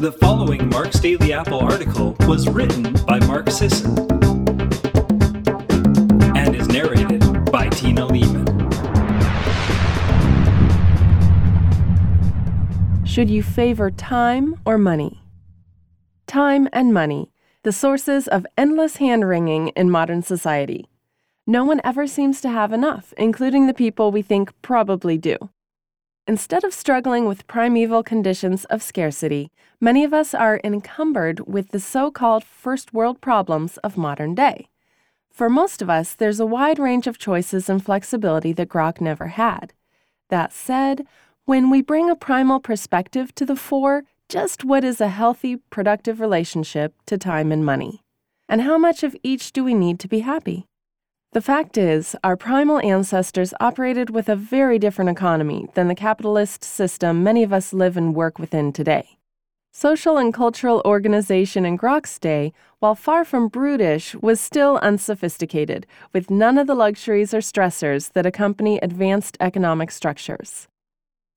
The following Mark's Daily Apple article was written by Mark Sisson and is narrated by Tina Leaman. Should you favor time or money? Time and money, the sources of endless hand wringing in modern society. No one ever seems to have enough, including the people we think probably do. Instead of struggling with primeval conditions of scarcity, many of us are encumbered with the so called first world problems of modern day. For most of us, there's a wide range of choices and flexibility that Grok never had. That said, when we bring a primal perspective to the fore, just what is a healthy, productive relationship to time and money? And how much of each do we need to be happy? The fact is, our primal ancestors operated with a very different economy than the capitalist system many of us live and work within today. Social and cultural organization in Grok's day, while far from brutish, was still unsophisticated, with none of the luxuries or stressors that accompany advanced economic structures.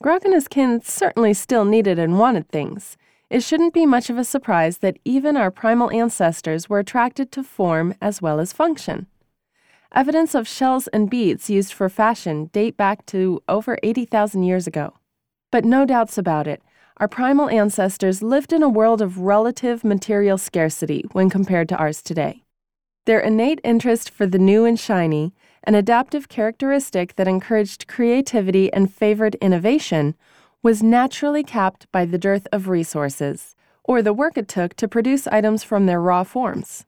Grok and his kin certainly still needed and wanted things. It shouldn't be much of a surprise that even our primal ancestors were attracted to form as well as function. Evidence of shells and beads used for fashion date back to over 80,000 years ago. But no doubts about it, our primal ancestors lived in a world of relative material scarcity when compared to ours today. Their innate interest for the new and shiny, an adaptive characteristic that encouraged creativity and favored innovation, was naturally capped by the dearth of resources, or the work it took to produce items from their raw forms.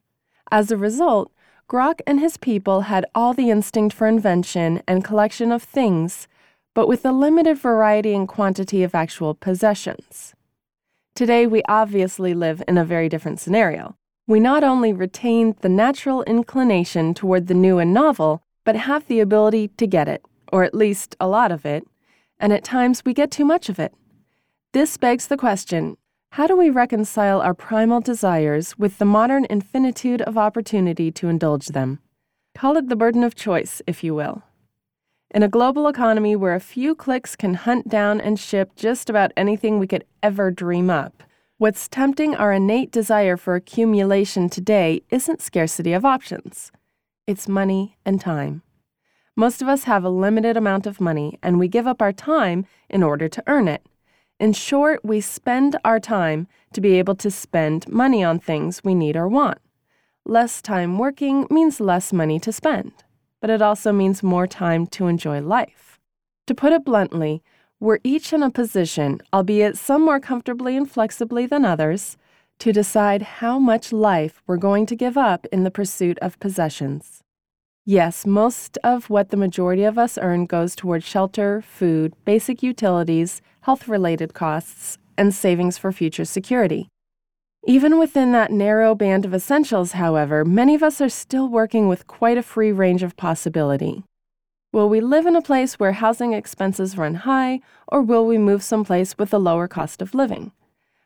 As a result, Grok and his people had all the instinct for invention and collection of things, but with a limited variety and quantity of actual possessions. Today, we obviously live in a very different scenario. We not only retain the natural inclination toward the new and novel, but have the ability to get it, or at least a lot of it, and at times we get too much of it. This begs the question how do we reconcile our primal desires with the modern infinitude of opportunity to indulge them? Call it the burden of choice, if you will. In a global economy where a few clicks can hunt down and ship just about anything we could ever dream up, what's tempting our innate desire for accumulation today isn't scarcity of options, it's money and time. Most of us have a limited amount of money, and we give up our time in order to earn it. In short, we spend our time to be able to spend money on things we need or want. Less time working means less money to spend, but it also means more time to enjoy life. To put it bluntly, we're each in a position, albeit some more comfortably and flexibly than others, to decide how much life we're going to give up in the pursuit of possessions. Yes, most of what the majority of us earn goes towards shelter, food, basic utilities, health related costs, and savings for future security. Even within that narrow band of essentials, however, many of us are still working with quite a free range of possibility. Will we live in a place where housing expenses run high, or will we move someplace with a lower cost of living?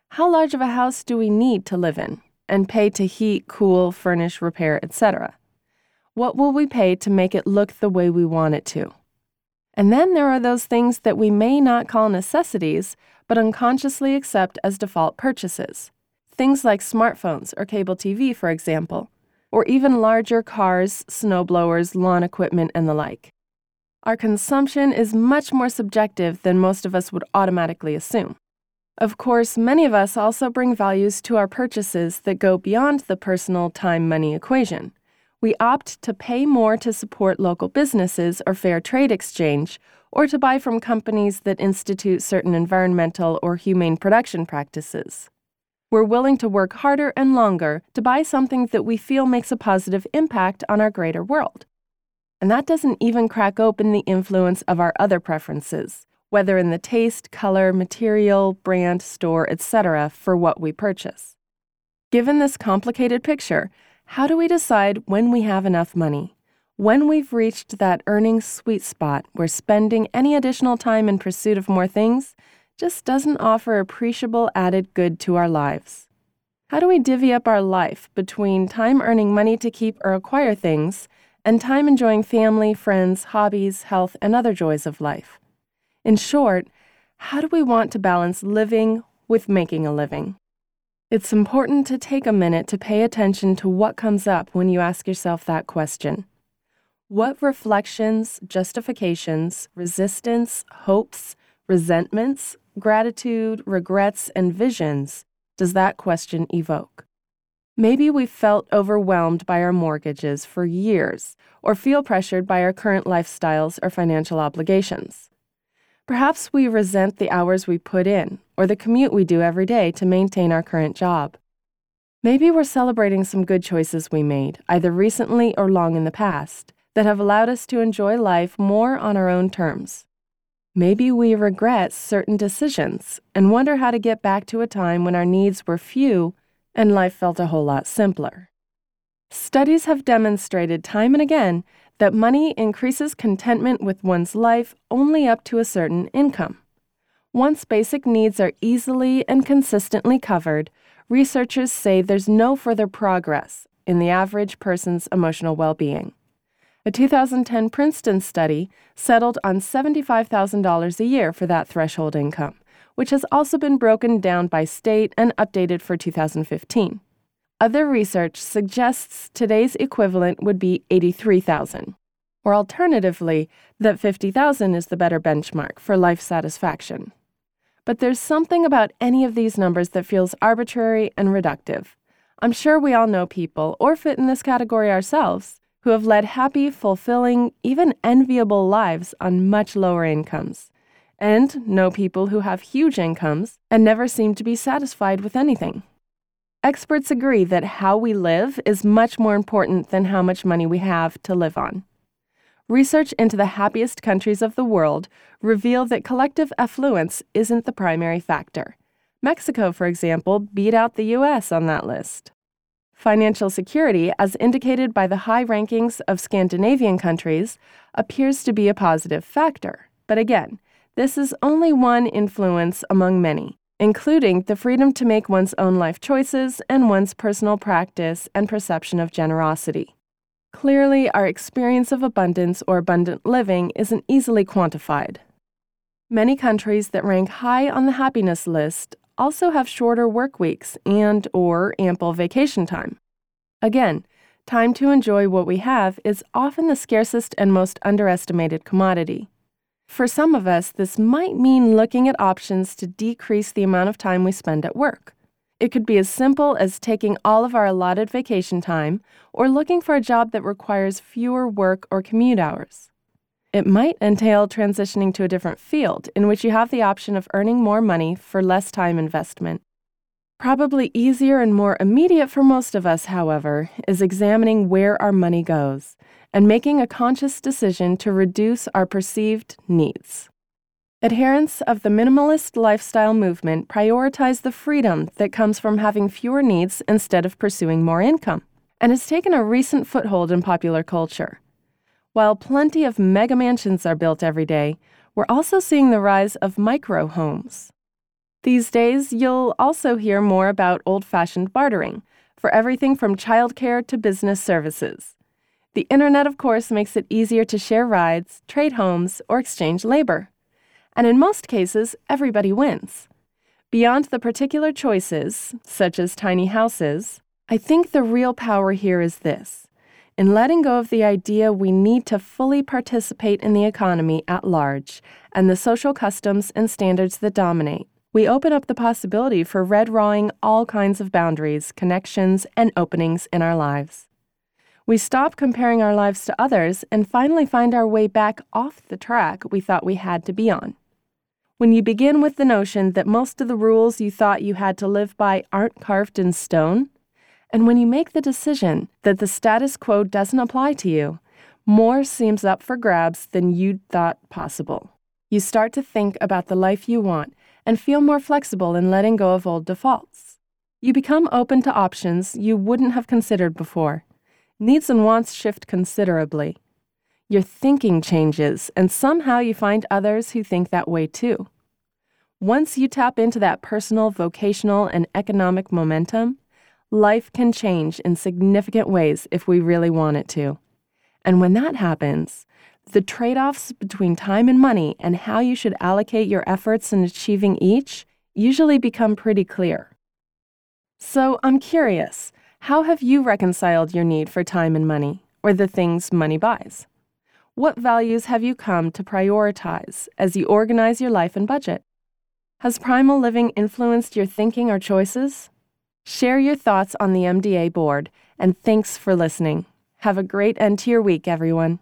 How large of a house do we need to live in and pay to heat, cool, furnish, repair, etc.? What will we pay to make it look the way we want it to? And then there are those things that we may not call necessities, but unconsciously accept as default purchases. Things like smartphones or cable TV, for example, or even larger cars, snowblowers, lawn equipment, and the like. Our consumption is much more subjective than most of us would automatically assume. Of course, many of us also bring values to our purchases that go beyond the personal time money equation we opt to pay more to support local businesses or fair trade exchange, or to buy from companies that institute certain environmental or humane production practices. We're willing to work harder and longer to buy something that we feel makes a positive impact on our greater world. And that doesn't even crack open the influence of our other preferences, whether in the taste, color, material, brand, store, etc., for what we purchase. Given this complicated picture, how do we decide when we have enough money? When we've reached that earning sweet spot where spending any additional time in pursuit of more things just doesn't offer appreciable added good to our lives? How do we divvy up our life between time earning money to keep or acquire things and time enjoying family, friends, hobbies, health, and other joys of life? In short, how do we want to balance living with making a living? It's important to take a minute to pay attention to what comes up when you ask yourself that question. What reflections, justifications, resistance, hopes, resentments, gratitude, regrets, and visions does that question evoke? Maybe we've felt overwhelmed by our mortgages for years or feel pressured by our current lifestyles or financial obligations. Perhaps we resent the hours we put in or the commute we do every day to maintain our current job. Maybe we're celebrating some good choices we made, either recently or long in the past, that have allowed us to enjoy life more on our own terms. Maybe we regret certain decisions and wonder how to get back to a time when our needs were few and life felt a whole lot simpler. Studies have demonstrated time and again that money increases contentment with one's life only up to a certain income. Once basic needs are easily and consistently covered, researchers say there's no further progress in the average person's emotional well being. A 2010 Princeton study settled on $75,000 a year for that threshold income, which has also been broken down by state and updated for 2015. Other research suggests today's equivalent would be 83,000, or alternatively, that 50,000 is the better benchmark for life satisfaction. But there's something about any of these numbers that feels arbitrary and reductive. I'm sure we all know people, or fit in this category ourselves, who have led happy, fulfilling, even enviable lives on much lower incomes, and know people who have huge incomes and never seem to be satisfied with anything. Experts agree that how we live is much more important than how much money we have to live on. Research into the happiest countries of the world reveal that collective affluence isn't the primary factor. Mexico, for example, beat out the US on that list. Financial security, as indicated by the high rankings of Scandinavian countries, appears to be a positive factor. But again, this is only one influence among many including the freedom to make one's own life choices and one's personal practice and perception of generosity. Clearly, our experience of abundance or abundant living isn't easily quantified. Many countries that rank high on the happiness list also have shorter work weeks and or ample vacation time. Again, time to enjoy what we have is often the scarcest and most underestimated commodity. For some of us, this might mean looking at options to decrease the amount of time we spend at work. It could be as simple as taking all of our allotted vacation time or looking for a job that requires fewer work or commute hours. It might entail transitioning to a different field in which you have the option of earning more money for less time investment. Probably easier and more immediate for most of us, however, is examining where our money goes and making a conscious decision to reduce our perceived needs. Adherents of the minimalist lifestyle movement prioritize the freedom that comes from having fewer needs instead of pursuing more income, and has taken a recent foothold in popular culture. While plenty of mega mansions are built every day, we're also seeing the rise of micro homes. These days, you'll also hear more about old fashioned bartering for everything from childcare to business services. The internet, of course, makes it easier to share rides, trade homes, or exchange labor. And in most cases, everybody wins. Beyond the particular choices, such as tiny houses, I think the real power here is this in letting go of the idea we need to fully participate in the economy at large and the social customs and standards that dominate. We open up the possibility for red rawing all kinds of boundaries, connections, and openings in our lives. We stop comparing our lives to others and finally find our way back off the track we thought we had to be on. When you begin with the notion that most of the rules you thought you had to live by aren't carved in stone, and when you make the decision that the status quo doesn't apply to you, more seems up for grabs than you'd thought possible. You start to think about the life you want and feel more flexible in letting go of old defaults. You become open to options you wouldn't have considered before needs and wants shift considerably. Your thinking changes, and somehow you find others who think that way too. Once you tap into that personal, vocational, and economic momentum, life can change in significant ways if we really want it to. And when that happens, the trade offs between time and money and how you should allocate your efforts in achieving each usually become pretty clear. So I'm curious how have you reconciled your need for time and money, or the things money buys? What values have you come to prioritize as you organize your life and budget? Has primal living influenced your thinking or choices? Share your thoughts on the MDA board, and thanks for listening. Have a great end to your week, everyone.